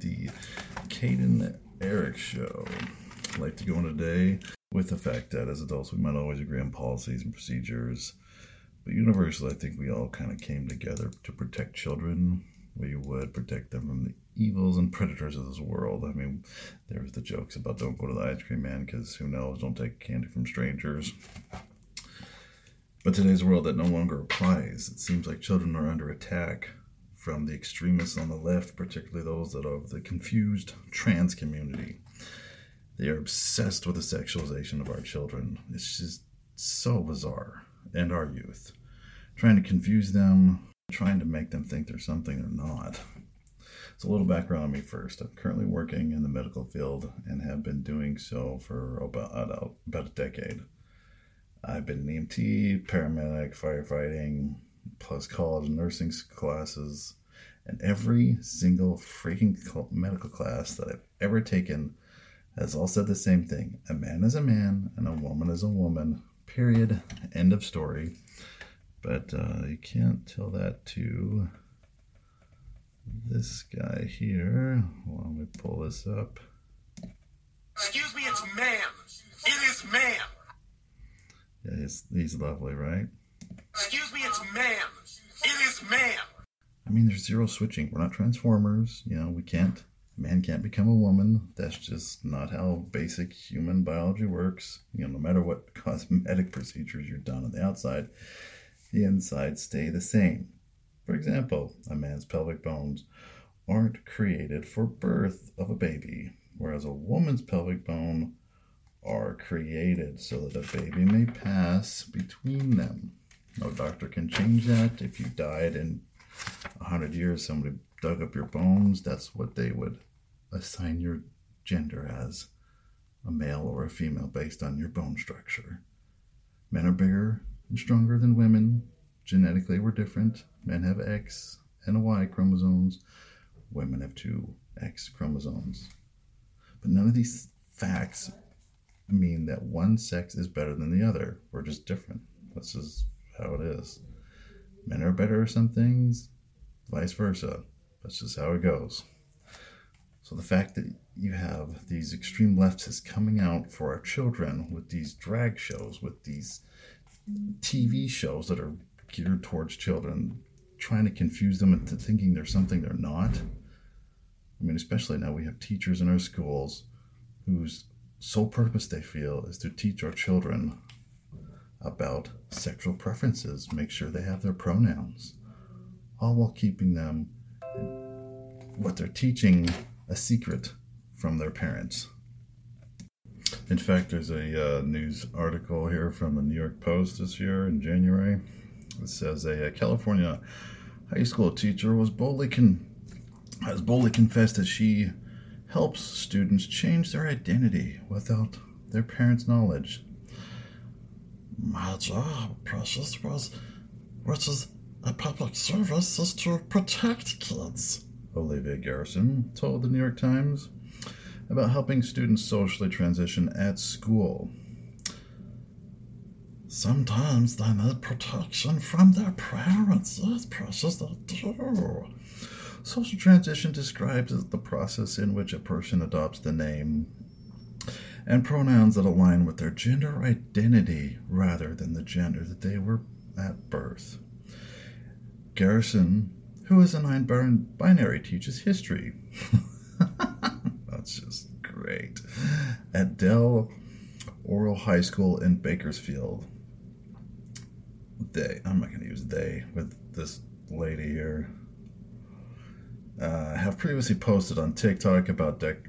the Caden Eric Show. I'd like to go on today with the fact that as adults we might always agree on policies and procedures, but universally I think we all kind of came together to protect children. We would protect them from the evils and predators of this world. I mean, there's the jokes about don't go to the ice cream man because who knows, don't take candy from strangers. But today's world that no longer applies. It seems like children are under attack from the extremists on the left, particularly those that are of the confused trans community. They are obsessed with the sexualization of our children. It's just so bizarre. And our youth. Trying to confuse them, trying to make them think they're something they're not. So, a little background on me first. I'm currently working in the medical field and have been doing so for about, about a decade. I've been an EMT, paramedic, firefighting, plus college nursing classes, and every single freaking medical class that I've ever taken has all said the same thing a man is a man and a woman is a woman, period. End of story. But uh, you can't tell that to this guy here. Let me pull this up. Excuse me, it's man. It is man. Yeah, he's, he's lovely, right? Excuse me, it's man. It is man. I mean, there's zero switching. We're not transformers. You know, we can't, man can't become a woman. That's just not how basic human biology works. You know, no matter what cosmetic procedures you're done on the outside, the inside stay the same. For example, a man's pelvic bones aren't created for birth of a baby, whereas a woman's pelvic bone are created so that a baby may pass between them. No doctor can change that. If you died in a hundred years, somebody dug up your bones, that's what they would assign your gender as a male or a female based on your bone structure. Men are bigger and stronger than women. Genetically, we're different. Men have X and Y chromosomes. Women have two X chromosomes. But none of these facts mean that one sex is better than the other. We're just different. This is how it is. Men are better at some things, vice versa. That's just how it goes. So the fact that you have these extreme leftists coming out for our children with these drag shows, with these TV shows that are geared towards children, trying to confuse them into thinking they're something they're not. I mean, especially now we have teachers in our schools whose sole purpose they feel is to teach our children about sexual preferences, make sure they have their pronouns, all while keeping them what they're teaching a secret from their parents. In fact, there's a uh, news article here from the New York Post this year in January. It says a, a California high school teacher was boldly con- has boldly confessed that she helps students change their identity without their parents' knowledge. My job, Precious, was, which is a public service, is to protect kids. Olivia Garrison told the New York Times about helping students socially transition at school. Sometimes they need protection from their parents. Yes, precious, they do. Social transition describes the process in which a person adopts the name and pronouns that align with their gender identity rather than the gender that they were at birth. Garrison, who is a non binary, teaches history. That's just great. At Del Oro High School in Bakersfield. They, I'm not going to use they with this lady here uh, have previously posted on TikTok about dec-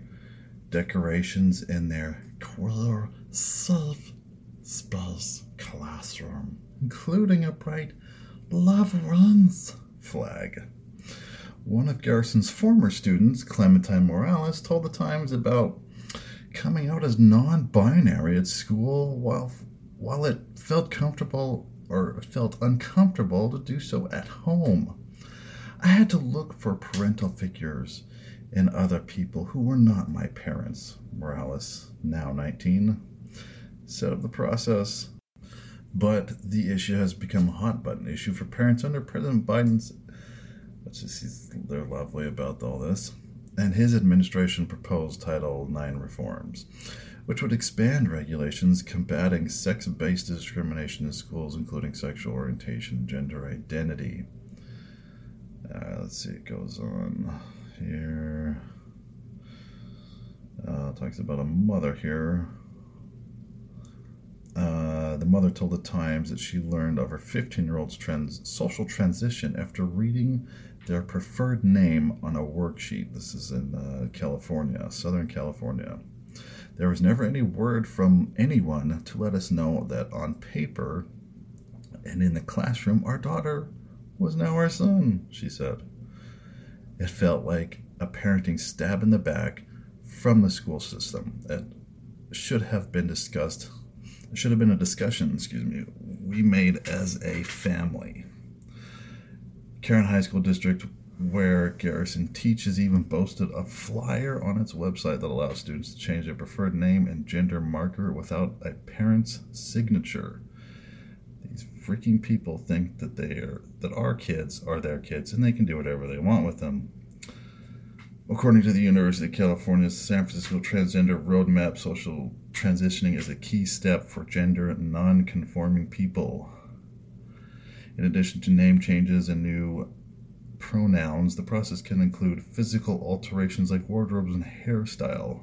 decorations in their queer safe space classroom, including a bright Love Runs flag. One of Garrison's former students, Clementine Morales, told the Times about coming out as non-binary at school while while it felt comfortable or felt uncomfortable to do so at home. I had to look for parental figures in other people who were not my parents. Morales, now 19, set up the process. But the issue has become a hot button issue for parents under President Biden's Which is they're lovely about all this. And his administration proposed Title IX reforms, which would expand regulations combating sex based discrimination in schools, including sexual orientation and gender identity. Uh, let's see, it goes on here. Uh, talks about a mother here. Uh, the mother told the Times that she learned of her 15 year old's trans- social transition after reading their preferred name on a worksheet. This is in uh, California, Southern California. There was never any word from anyone to let us know that on paper and in the classroom, our daughter was now our son, she said. It felt like a parenting stab in the back from the school system. It should have been discussed. It should have been a discussion, excuse me, we made as a family. Caron High School District, where Garrison teaches, even boasted a flyer on its website that allows students to change their preferred name and gender marker without a parent's signature. Freaking people think that they are that our kids are their kids and they can do whatever they want with them. According to the University of California's San Francisco Transgender Roadmap, social transitioning is a key step for gender non-conforming people. In addition to name changes and new pronouns, the process can include physical alterations like wardrobes and hairstyle.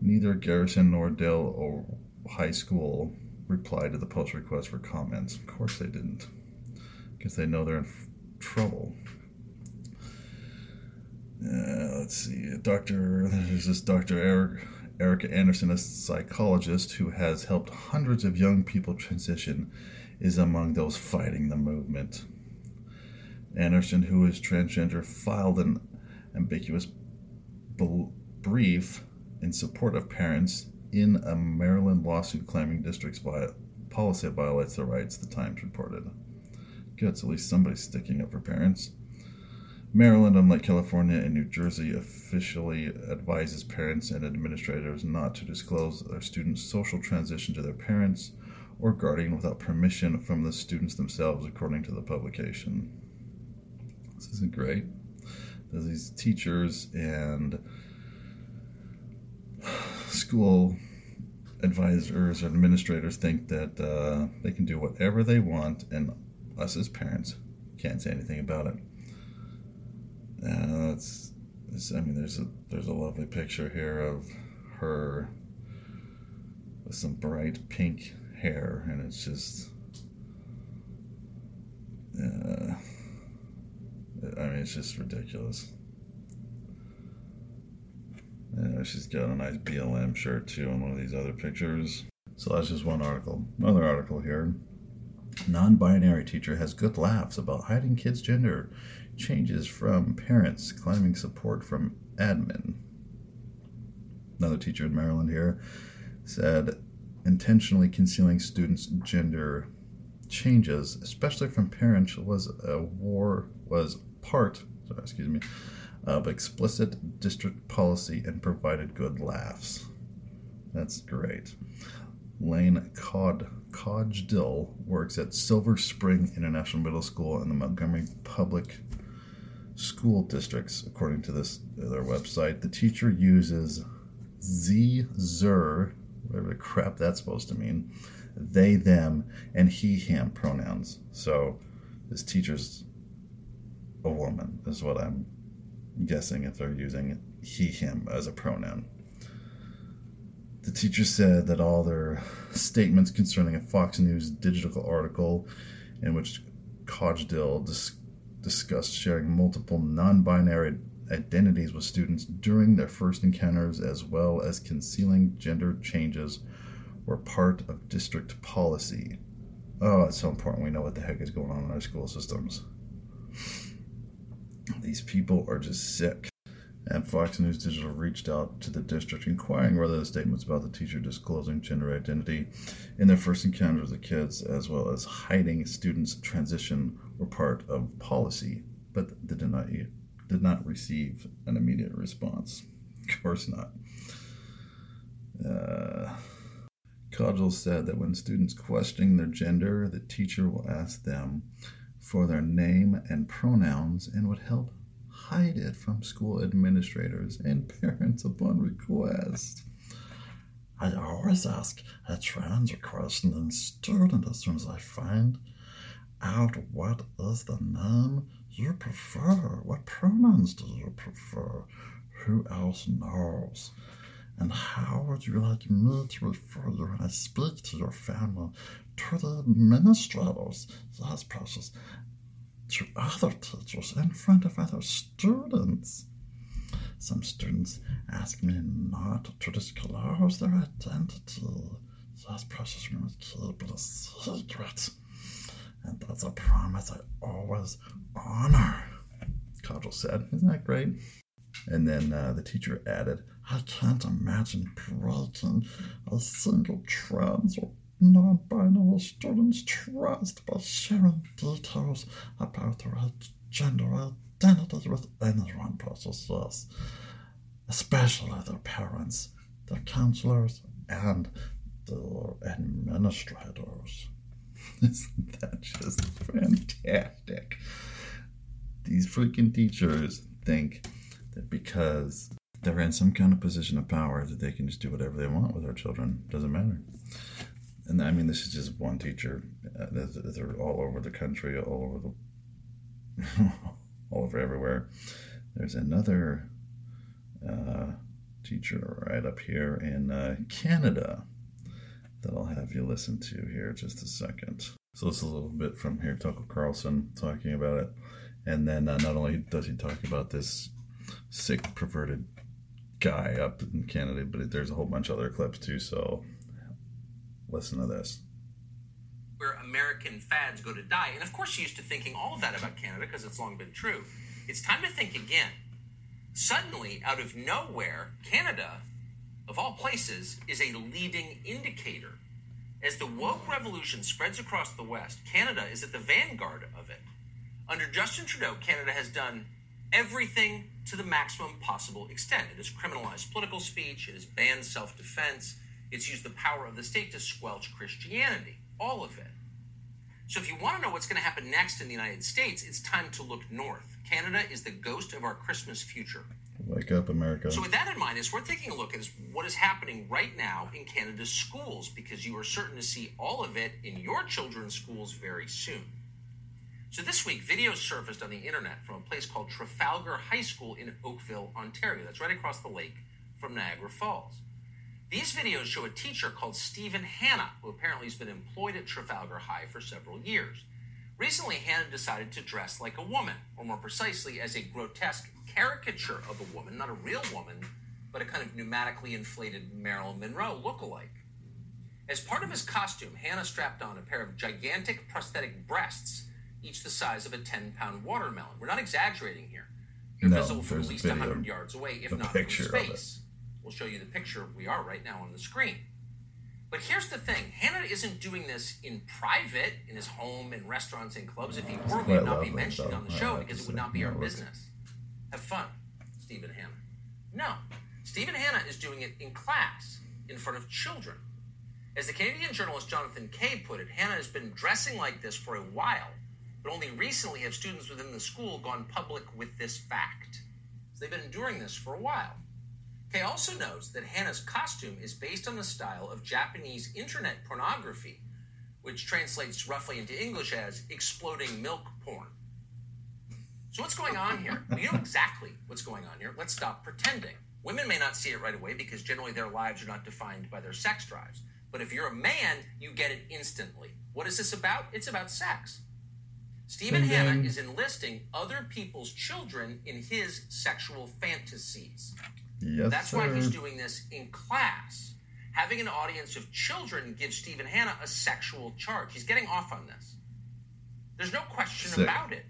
Neither Garrison nor or High School replied to the post request for comments. Of course they didn't, because they know they're in f- trouble. Uh, let's see, Doctor. There's this Doctor Eric Erica Anderson, a psychologist who has helped hundreds of young people transition is among those fighting the movement. Anderson, who is transgender, filed an ambiguous brief in support of parents in a Maryland lawsuit claiming district's policy violates their rights, the Times reported. Good, so at least somebody's sticking up for parents. Maryland, unlike California and New Jersey, officially advises parents and administrators not to disclose their students' social transition to their parents or guardian without permission from the students themselves, according to the publication. This isn't great. There's these teachers and school advisors or administrators think that uh, they can do whatever they want, and us as parents can't say anything about it. Uh, it's, I mean, there's a there's a lovely picture here of her with some bright pink hair, and it's just. Uh, I mean, it's just ridiculous. Yeah, she's got a nice BLM shirt too on one of these other pictures. So that's just one article. Another article here. Non binary teacher has good laughs about hiding kids' gender changes from parents, claiming support from admin. Another teacher in Maryland here said intentionally concealing students' gender changes, especially from parents, was a war was part, sorry, excuse me, of explicit district policy and provided good laughs. That's great. Lane Cod Codgdill works at Silver Spring International Middle School in the Montgomery Public School Districts, according to this their website. The teacher uses Z whatever the crap that's supposed to mean, they, them, and he, him pronouns. So this teacher's a woman, is what I'm guessing if they're using he, him as a pronoun. The teacher said that all their statements concerning a Fox News digital article in which Codgdill dis- discussed sharing multiple non binary identities with students during their first encounters, as well as concealing gender changes, were part of district policy. Oh, it's so important we know what the heck is going on in our school systems. These people are just sick. And Fox News Digital reached out to the district inquiring whether the statements about the teacher disclosing gender identity in their first encounter with the kids, as well as hiding students' transition, were part of policy, but they did not did not receive an immediate response. Of course not. Uh, Codgel said that when students questioning their gender, the teacher will ask them for their name and pronouns and would help hide it from school administrators and parents upon request. I always ask a trans questioning student as soon as I find out what is the name you prefer, what pronouns do you prefer, who else knows, and how would you like me to refer you when I speak to your family, to the administrators, yes, precious, to other teachers, in front of other students. Some students ask me not to disclose their identity. Yes, precious, we must keep it a secret. And that's a promise I always honor. Codgel said, Isn't that great? And then uh, the teacher added, I can't imagine breaking a single trans or non binary student's trust by sharing details about their gender identity with anyone possesses, especially their parents, their counselors, and their administrators. Isn't that just fantastic? These freaking teachers think that because they're in some kind of position of power that they can just do whatever they want with our children. Doesn't matter. And I mean, this is just one teacher. Uh, they're all over the country, all over the, all over everywhere. There's another uh, teacher right up here in uh, Canada that I'll have you listen to here just a second. So this is a little bit from here, Tucker Carlson talking about it. And then uh, not only does he talk about this sick, perverted guy up in Canada, but there's a whole bunch of other clips too. So listen to this. Where American fads go to die. And of course, you're used to thinking all of that about Canada because it's long been true. It's time to think again. Suddenly, out of nowhere, Canada of all places, is a leading indicator. As the woke revolution spreads across the West, Canada is at the vanguard of it. Under Justin Trudeau, Canada has done everything to the maximum possible extent. It has criminalized political speech, it has banned self defense, it's used the power of the state to squelch Christianity. All of it. So, if you want to know what's going to happen next in the United States, it's time to look north. Canada is the ghost of our Christmas future. Wake up, America. So, with that in mind, as we're taking a look at what is happening right now in Canada's schools, because you are certain to see all of it in your children's schools very soon. So, this week, videos surfaced on the internet from a place called Trafalgar High School in Oakville, Ontario. That's right across the lake from Niagara Falls. These videos show a teacher called Stephen Hanna, who apparently has been employed at Trafalgar High for several years. Recently, Hanna decided to dress like a woman, or more precisely, as a grotesque caricature of a woman, not a real woman, but a kind of pneumatically inflated Marilyn Monroe look-alike. As part of his costume, Hanna strapped on a pair of gigantic prosthetic breasts, each the size of a 10 pound watermelon. We're not exaggerating here. They're No, visible from at least 100 yards away, if not from space. We'll show you the picture we are right now on the screen. But here's the thing Hannah isn't doing this in private, in his home, in restaurants and clubs. If he were, we would not be mentioned on the show to because it would not be our it's- business. Have fun, Stephen Hannah. No, Stephen Hannah is doing it in class, in front of children. As the Canadian journalist Jonathan Kay put it, Hannah has been dressing like this for a while, but only recently have students within the school gone public with this fact. So they've been enduring this for a while. Kay also notes that Hannah's costume is based on the style of Japanese internet pornography, which translates roughly into English as exploding milk porn. So, what's going on here? We know exactly what's going on here. Let's stop pretending. Women may not see it right away because generally their lives are not defined by their sex drives. But if you're a man, you get it instantly. What is this about? It's about sex. Stephen Hanna is enlisting other people's children in his sexual fantasies. Yes, That's sir. why he's doing this in class. Having an audience of children gives Stephen Hanna a sexual charge. He's getting off on this. There's no question Sick. about it.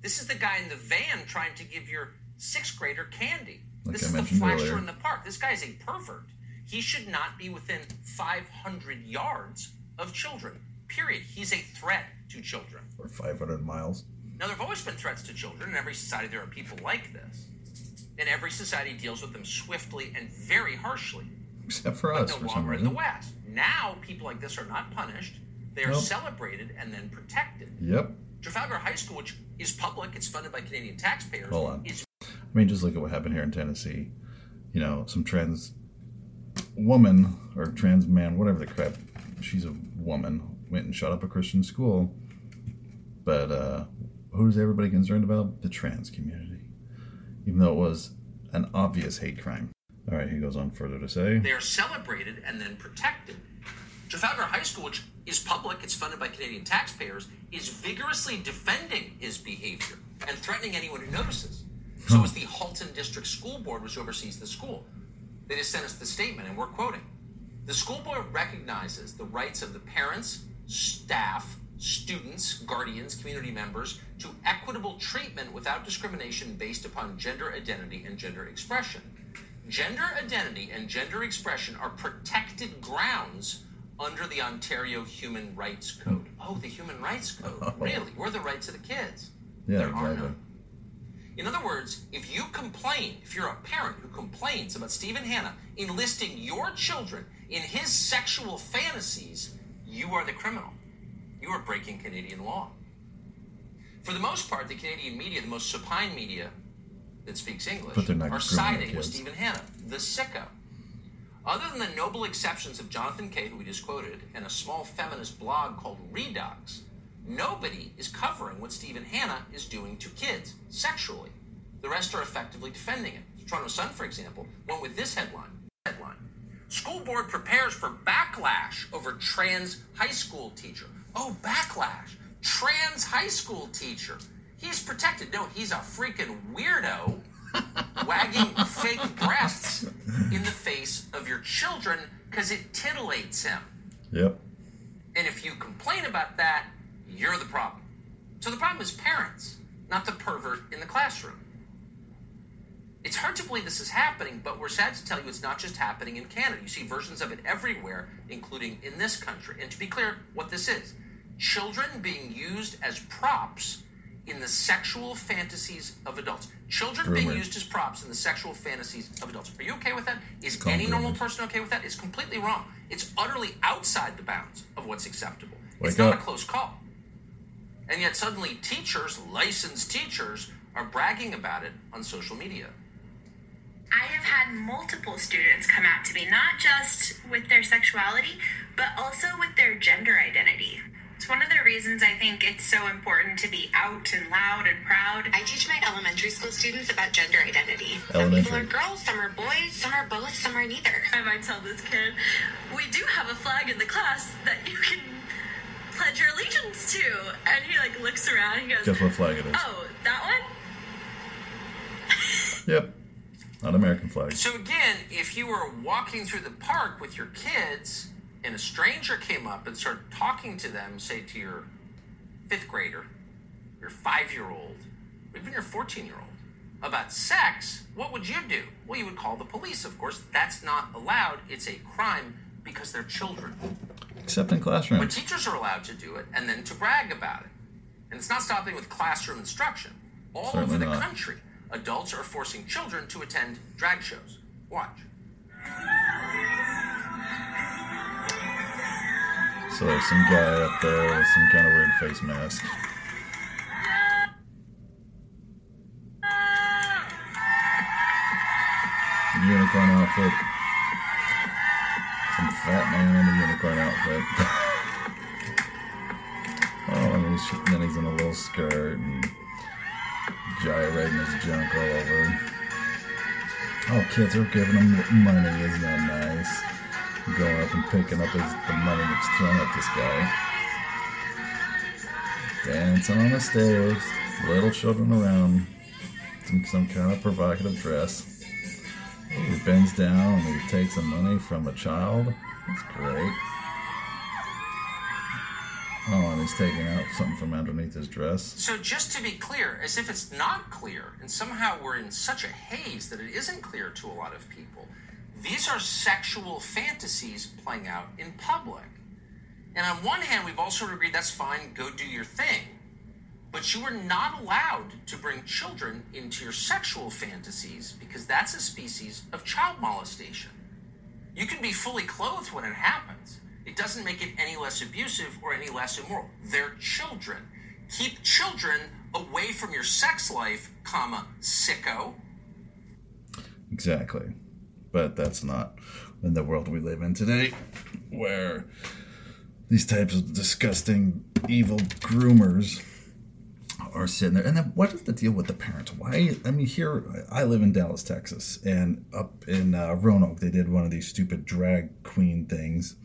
This is the guy in the van trying to give your sixth grader candy. Like this I is the flasher earlier. in the park. This guy is a pervert. He should not be within 500 yards of children. Period. He's a threat to children. Or 500 miles. Now, there have always been threats to children. In every society, there are people like this. And every society deals with them swiftly and very harshly. Except for But us, no for some longer in the. West. Now, people like this are not punished. They are Nope. celebrated and then protected. Yep. Trafalgar High School, which is public, it's funded by Canadian taxpayers, Hold on. is I mean, just look at what happened here in Tennessee. You know, some trans woman or trans man, whatever the crap, she's a woman, went and shot up a Christian school. But uh, who's everybody concerned about? The trans community. Even though it was an obvious hate crime. All right, he goes on further to say. they are celebrated and then protected. Trafalgar High School, which is public, it's funded by Canadian taxpayers, is vigorously defending his behavior and threatening anyone who notices. So is the Halton District School Board, which oversees the school. They just sent us the statement, and we're quoting. The school board recognizes the rights of the parents, staff, students, guardians, community members to equitable treatment without discrimination based upon gender identity and gender expression. Gender identity and gender expression are protected grounds under the Ontario Human Rights Code. Oh, the Human Rights Code. Really? We're the rights of the kids. Yeah, there are exactly. none. In other words, if you complain, if you're a parent who complains about Stephen Hanna enlisting your children in his sexual fantasies, you are the criminal. You are breaking Canadian law. For the most part, the Canadian media, the most supine media that speaks English, But they're not are siding with. Stephen Hanna, the sicko. Other than the noble exceptions of Jonathan Kay, who we just quoted, and a small feminist blog called Reduxx, nobody is covering what Stephen Hanna is doing to kids sexually. The rest are effectively defending it. The Toronto Sun, for example, went with this. Headline: School board prepares for backlash over trans high school teacher. Oh, backlash! Trans high school teacher. He's protected. No, he's a freaking weirdo wagging fake breasts in the face of your children because it titillates him. Yep. And if you complain about that, you're the problem. So the problem is parents, not the pervert in the classroom. It's hard to believe this is happening, but we're sad to tell you it's not just happening in Canada. You see versions of it everywhere, including in this country. And to be clear, what this is children being used as props in the sexual fantasies of adults. Children being used as props in the sexual fantasies of adults. Are you okay with that? Is any normal person okay with that? It's completely wrong. It's utterly outside the bounds of what's acceptable. Wake it's not up. a close call. And yet suddenly teachers, licensed teachers, are bragging about it on social media. I have had multiple students come out to me, not just with their sexuality, but also with their gender identity. It's one of the reasons I think it's so important to be out and loud and proud. I teach my elementary school students about gender identity. Some people are girls, some are boys, some are both, some are neither. I might tell this kid, we do have a flag in the class that you can pledge your allegiance to. And he like looks around and he goes, Guess what flag it is? Oh, that one? Yep. Not American flag. So again, if you were walking through the park with your kids and a stranger came up and started talking to them, say to your fifth grader, your five year old, even your 14 year old, about sex, what would you do? Well, you would call the police, of course. That's not allowed. It's a crime because they're children. Except in But classrooms. teachers are allowed to do it and then to brag about it. And it's not stopping with classroom instruction. All Certainly over the not. country, adults are forcing children to attend drag shows. Watch. So there's some guy up there with some kind of weird face mask. Unicorn outfit. Some fat man in a unicorn outfit. oh, and he's, then he's in a little skirt and gyrating his junk all over. Oh, kids are giving him money. Isn't that nice? Going up and picking up his, the money that's thrown at this guy. Dancing on the stairs, Little children around. Some, some kind of provocative dress. He bends down and he takes the money from a child. That's great. Taking out something from underneath his dress. So, just to be clear, as if it's not clear, and somehow we're in such a haze that it isn't clear to a lot of people, these are sexual fantasies playing out in public. And on one hand, we've also agreed that's fine, go do your thing. But you are not allowed to bring children into your sexual fantasies because that's a species of child molestation. You can be fully clothed when it happens. Doesn't make it any less abusive or any less immoral. They're children. Keep children away from your sex life, comma, sicko. Exactly. But that's not in the world we live in today, where these types of disgusting, evil groomers are sitting there. And then what is the deal with the parents? Why? I mean, here, I live in Dallas, Texas, and up in uh, Roanoke, they did one of these stupid drag queen things.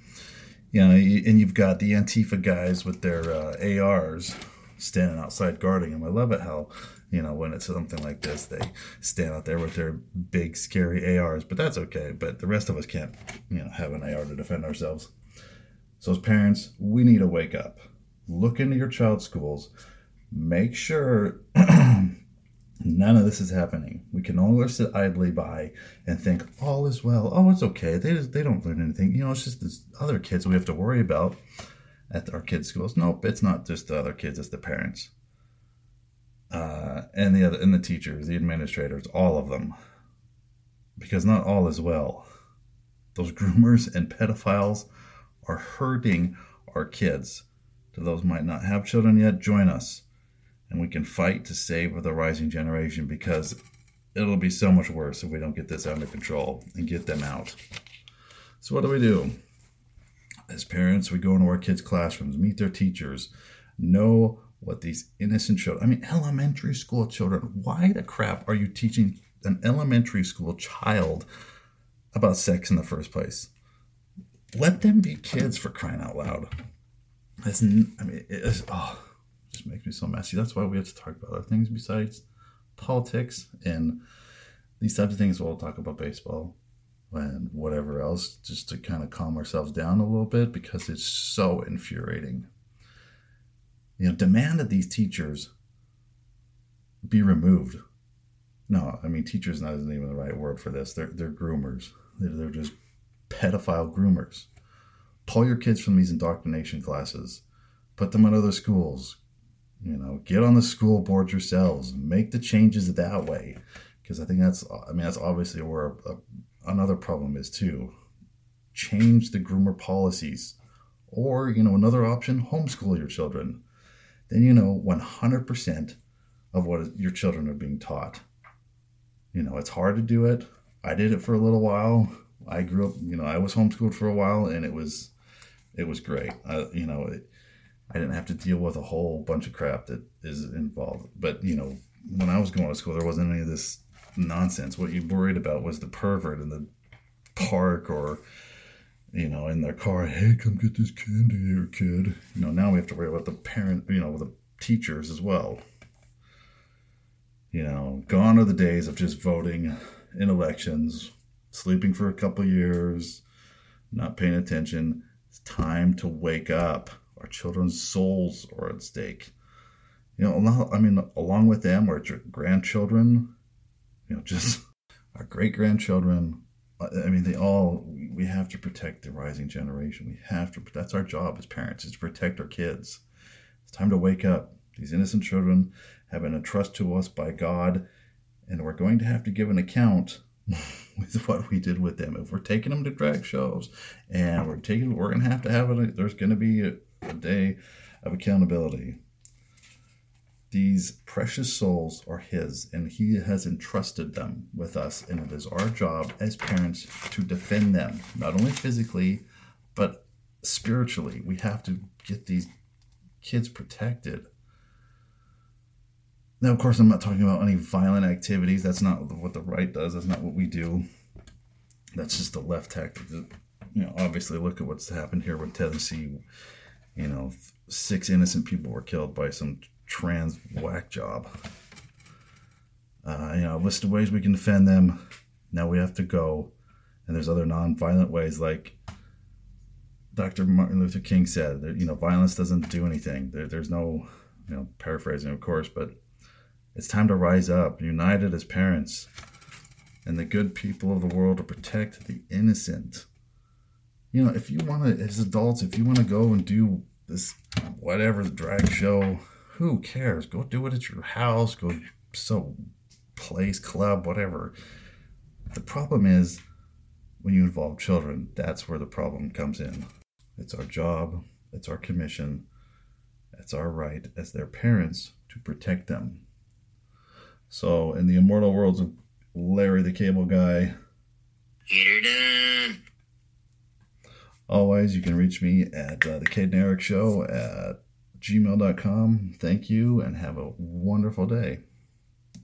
You know, and you've got the Antifa guys with their uh, ARs standing outside guarding them. I love it how, you know, when it's something like this, they stand out there with their big, scary ARs, but that's okay. But the rest of us can't, you know, have an AR to defend ourselves. So, as parents, we need to wake up, look into your child's schools, make sure none of this is happening. We can longer sit idly by and think all is well. Oh, it's okay. They they don't learn anything. You know, it's just this other kids we have to worry about at our kids' schools. Nope, it's not just the other kids; it's the parents, uh, and the other, and the teachers, the administrators, all of them, because not all is well. Those groomers and pedophiles are hurting our kids. To those might not have children yet, join us and we can fight to save the rising generation because it'll be so much worse if we don't get this under control and get them out. So, what do we do? As parents, we go into our kids' classrooms, meet their teachers, know what these innocent children, I mean, elementary school children, why the crap are you teaching an elementary school child about sex in the first place? Let them be kids for crying out loud. It's, I mean, it's, oh, just makes me so messy. That's why we have to talk about other things besides politics and these types of things. We'll talk about baseball and whatever else just to kind of calm ourselves down a little bit because it's so infuriating. You know, demand that these teachers be removed. No, I mean, teachers not isn't even the right word for this. They're, they're groomers. They're, they're just pedophile groomers. Pull your kids from these indoctrination classes. Put them in other schools. You know, get on the school board yourselves. Make the changes that way. Because I think that's, I mean, that's obviously where a, a, another problem is too. Change the groomer policies. Or, you know, another option, homeschool your children. Then you know 100% of what your children are being taught. You know, it's hard to do it. I did it for a little while. I grew up, you know, I was homeschooled for a while and it was, it was great. Uh, you know, it, I didn't have to deal with a whole bunch of crap that is involved. But, you know, when I was going to school, there wasn't any of this nonsense. What you worried about was the pervert in the park or, you know, in their car. Hey, come get this candy here, kid. You know, now we have to worry about the parent, you know, the teachers as well. You know, gone are the days of just voting in elections, sleeping for a couple years, not paying attention. It's time to wake up. Our children's souls are at stake. You know, I mean, along with them, our grandchildren, you know, just our great grandchildren. I mean, they all, we have to protect the rising generation. We have to, that's our job as parents, is to protect our kids. It's time to wake up. These innocent children have been entrusted to us by God, and we're going to have to give an account with what we did with them. If we're taking them to drag shows and we're taking, we're going to have to have it, there's going to be a, day of accountability. These precious souls are His, and He has entrusted them with us, and it is our job as parents to defend them, not only physically, but spiritually. We have to get these kids protected. Now, of course, I'm not talking about any violent activities. That's not what the right does. That's not what we do. That's just the left tactic. You know, obviously, look at what's happened here with Tennessee you know, six innocent people were killed by some trans whack job. Uh, you know, list of ways we can defend them. Now we have to go. And there's other non-violent ways, like Dr. Martin Luther King said. That, you know, violence doesn't do anything. There, there's no, you know, paraphrasing, of course, but it's time to rise up, united as parents, and the good people of the world to protect the innocent you know, if you want to, as adults, if you want to go and do this, whatever, the drag show, who cares? Go do it at your house, go so place, club, whatever. The problem is when you involve children, that's where the problem comes in. It's our job, it's our commission It's our right as their parents to protect them. So, in the immortal worlds of Larry the Cable Guy, Get her done. Always you can reach me at uh, the and Eric Show at gmail.com. Thank you and have a wonderful day.